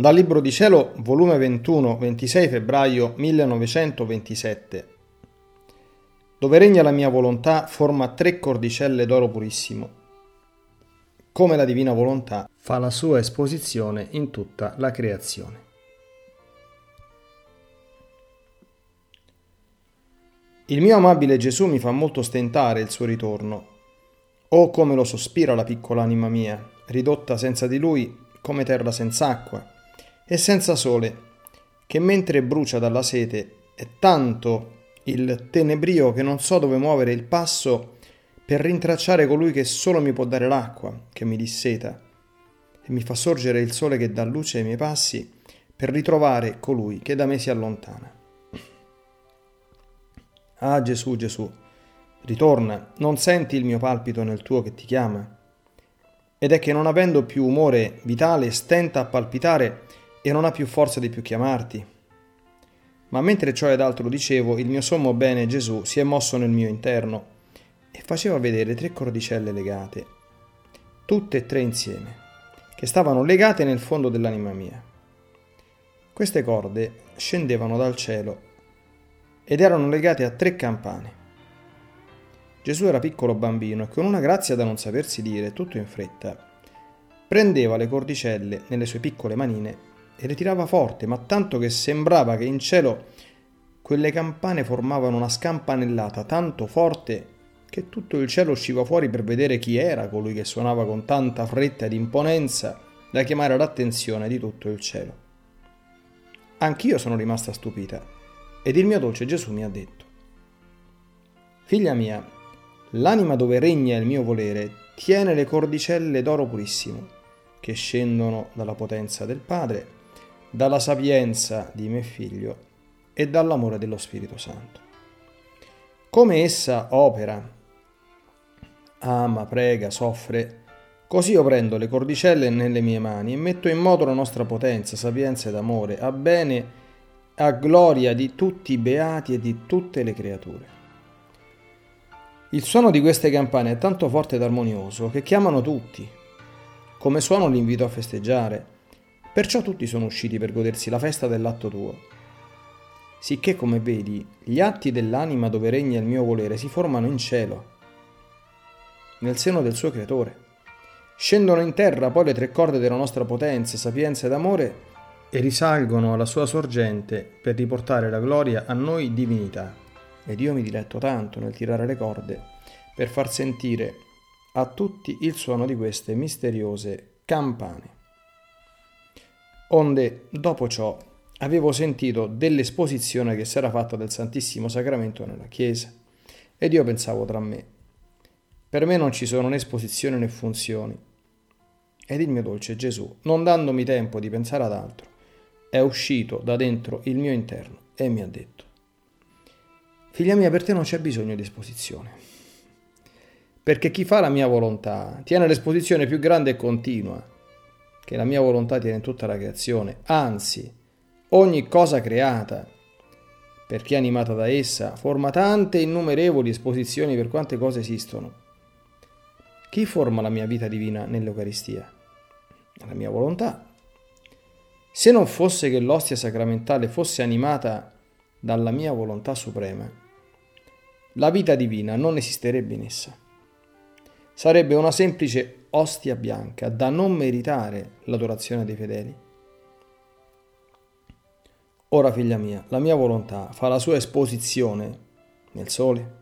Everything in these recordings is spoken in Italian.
Dal Libro di Cielo, volume 21, 26 febbraio 1927. Dove regna la mia volontà forma tre cordicelle d'oro purissimo. Come la divina volontà fa la sua esposizione in tutta la creazione. Il mio amabile Gesù mi fa molto stentare il suo ritorno. Oh come lo sospira la piccola anima mia, ridotta senza di lui come terra senza acqua e senza sole, che mentre brucia dalla sete è tanto il tenebrio che non so dove muovere il passo per rintracciare colui che solo mi può dare l'acqua, che mi disseta, e mi fa sorgere il sole che dà luce ai miei passi, per ritrovare colui che da me si allontana. Ah Gesù, Gesù, ritorna, non senti il mio palpito nel tuo che ti chiama? Ed è che non avendo più umore vitale stenta a palpitare e non ha più forza di più chiamarti. Ma mentre ciò ed altro dicevo, il mio sommo bene Gesù si è mosso nel mio interno e faceva vedere tre cordicelle legate, tutte e tre insieme, che stavano legate nel fondo dell'anima mia. Queste corde scendevano dal cielo ed erano legate a tre campane. Gesù era piccolo bambino e con una grazia da non sapersi dire, tutto in fretta, prendeva le cordicelle nelle sue piccole manine e le tirava forte, ma tanto che sembrava che in cielo quelle campane formavano una scampanellata tanto forte che tutto il cielo usciva fuori per vedere chi era colui che suonava con tanta fretta ed imponenza da chiamare l'attenzione di tutto il cielo. Anch'io sono rimasta stupita ed il mio dolce Gesù mi ha detto, Figlia mia, l'anima dove regna il mio volere tiene le cordicelle d'oro purissimo che scendono dalla potenza del Padre dalla sapienza di mio figlio e dall'amore dello Spirito Santo. Come essa opera, ama, prega, soffre, così io prendo le cordicelle nelle mie mani e metto in moto la nostra potenza, sapienza ed amore, a bene, a gloria di tutti i beati e di tutte le creature. Il suono di queste campane è tanto forte ed armonioso che chiamano tutti. Come suono li invito a festeggiare Perciò tutti sono usciti per godersi la festa dell'atto tuo. Sicché, come vedi, gli atti dell'anima dove regna il mio volere si formano in cielo, nel seno del suo creatore. Scendono in terra poi le tre corde della nostra potenza, sapienza ed amore e risalgono alla sua sorgente per riportare la gloria a noi divinità. Ed io mi diletto tanto nel tirare le corde per far sentire a tutti il suono di queste misteriose campane. Onde, dopo ciò, avevo sentito dell'esposizione che si era fatta del Santissimo Sacramento nella Chiesa, ed io pensavo tra me, per me non ci sono né esposizioni né funzioni. Ed il mio dolce Gesù, non dandomi tempo di pensare ad altro, è uscito da dentro il mio interno e mi ha detto, Figlia mia, per te non c'è bisogno di esposizione, perché chi fa la mia volontà tiene l'esposizione più grande e continua che la mia volontà tiene in tutta la creazione, anzi, ogni cosa creata, perché animata da essa, forma tante innumerevoli esposizioni per quante cose esistono. Chi forma la mia vita divina nell'Eucaristia? La mia volontà. Se non fosse che l'ostia sacramentale fosse animata dalla mia volontà suprema, la vita divina non esisterebbe in essa. Sarebbe una semplice ostia bianca da non meritare l'adorazione dei fedeli. Ora, figlia mia, la mia volontà fa la sua esposizione nel sole.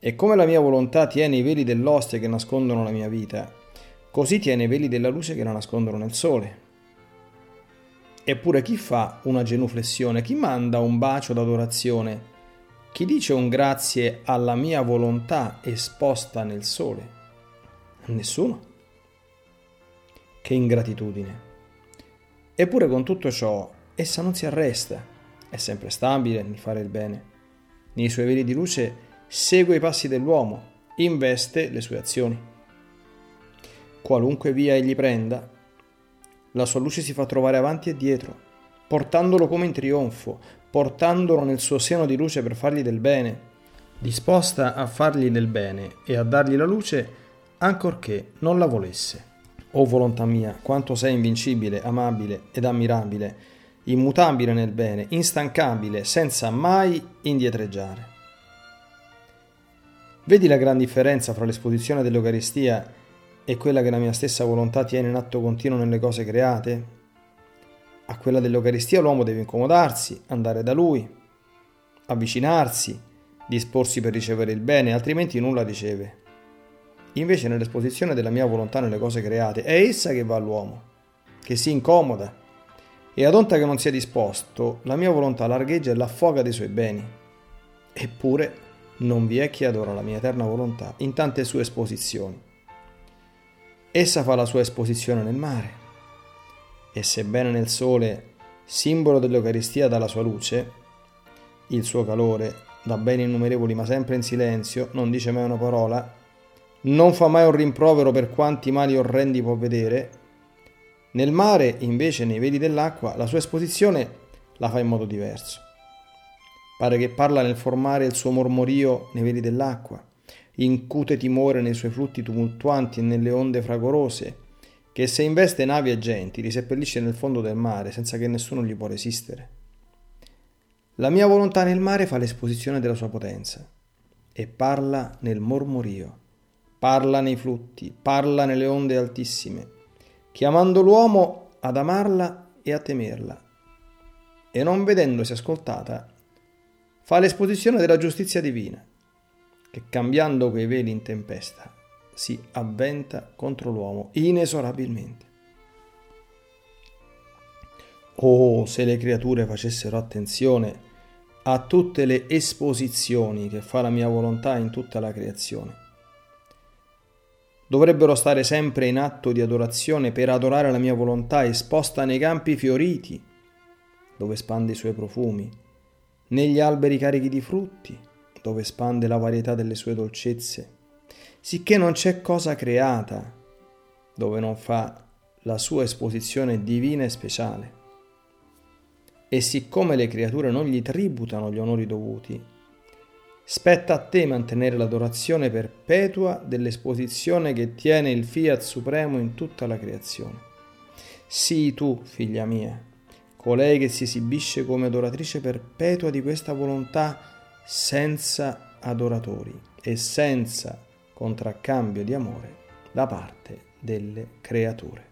E come la mia volontà tiene i veli dell'ostia che nascondono la mia vita, così tiene i veli della luce che la nascondono nel sole. Eppure chi fa una genuflessione, chi manda un bacio d'adorazione, chi dice un grazie alla mia volontà esposta nel sole? Nessuno. Che ingratitudine. Eppure con tutto ciò, essa non si arresta, è sempre stabile nel fare il bene. Nei suoi veli di luce segue i passi dell'uomo, investe le sue azioni. Qualunque via egli prenda, la sua luce si fa trovare avanti e dietro, portandolo come in trionfo, portandolo nel suo seno di luce per fargli del bene, disposta a fargli del bene e a dargli la luce ancorché non la volesse. o volontà mia, quanto sei invincibile, amabile ed ammirabile, immutabile nel bene, instancabile, senza mai indietreggiare. Vedi la gran differenza fra l'esposizione dell'Eucaristia e quella che la mia stessa volontà tiene in atto continuo nelle cose create? A quella dell'Eucaristia l'uomo deve incomodarsi, andare da lui, avvicinarsi, disporsi per ricevere il bene, altrimenti nulla riceve. Invece nell'esposizione della mia volontà nelle cose create è essa che va all'uomo, che si incomoda, e ad onta che non sia disposto, la mia volontà largheggia e l'affoga dei suoi beni. Eppure non vi è chi adora la mia eterna volontà in tante sue esposizioni. Essa fa la sua esposizione nel mare, e sebbene nel sole, simbolo dell'Eucaristia dà la sua luce, il suo calore, da beni innumerevoli ma sempre in silenzio, non dice mai una parola, non fa mai un rimprovero per quanti mali orrendi può vedere. Nel mare, invece, nei veli dell'acqua, la sua esposizione la fa in modo diverso. Pare che parla nel formare il suo mormorio nei veli dell'acqua, incute timore nei suoi flutti tumultuanti e nelle onde fragorose, che se investe navi e genti li seppellisce nel fondo del mare senza che nessuno gli può resistere. La mia volontà nel mare fa l'esposizione della sua potenza e parla nel mormorio parla nei flutti, parla nelle onde altissime, chiamando l'uomo ad amarla e a temerla. E non vedendosi ascoltata, fa l'esposizione della giustizia divina, che cambiando quei veli in tempesta si avventa contro l'uomo inesorabilmente. Oh, se le creature facessero attenzione a tutte le esposizioni che fa la mia volontà in tutta la creazione dovrebbero stare sempre in atto di adorazione per adorare la mia volontà esposta nei campi fioriti, dove spande i suoi profumi, negli alberi carichi di frutti, dove spande la varietà delle sue dolcezze, sicché non c'è cosa creata dove non fa la sua esposizione divina e speciale. E siccome le creature non gli tributano gli onori dovuti, Spetta a te mantenere l'adorazione perpetua dell'esposizione che tiene il Fiat Supremo in tutta la creazione. Sii tu, figlia mia, colei che si esibisce come adoratrice perpetua di questa volontà senza adoratori e senza contraccambio di amore da parte delle creature.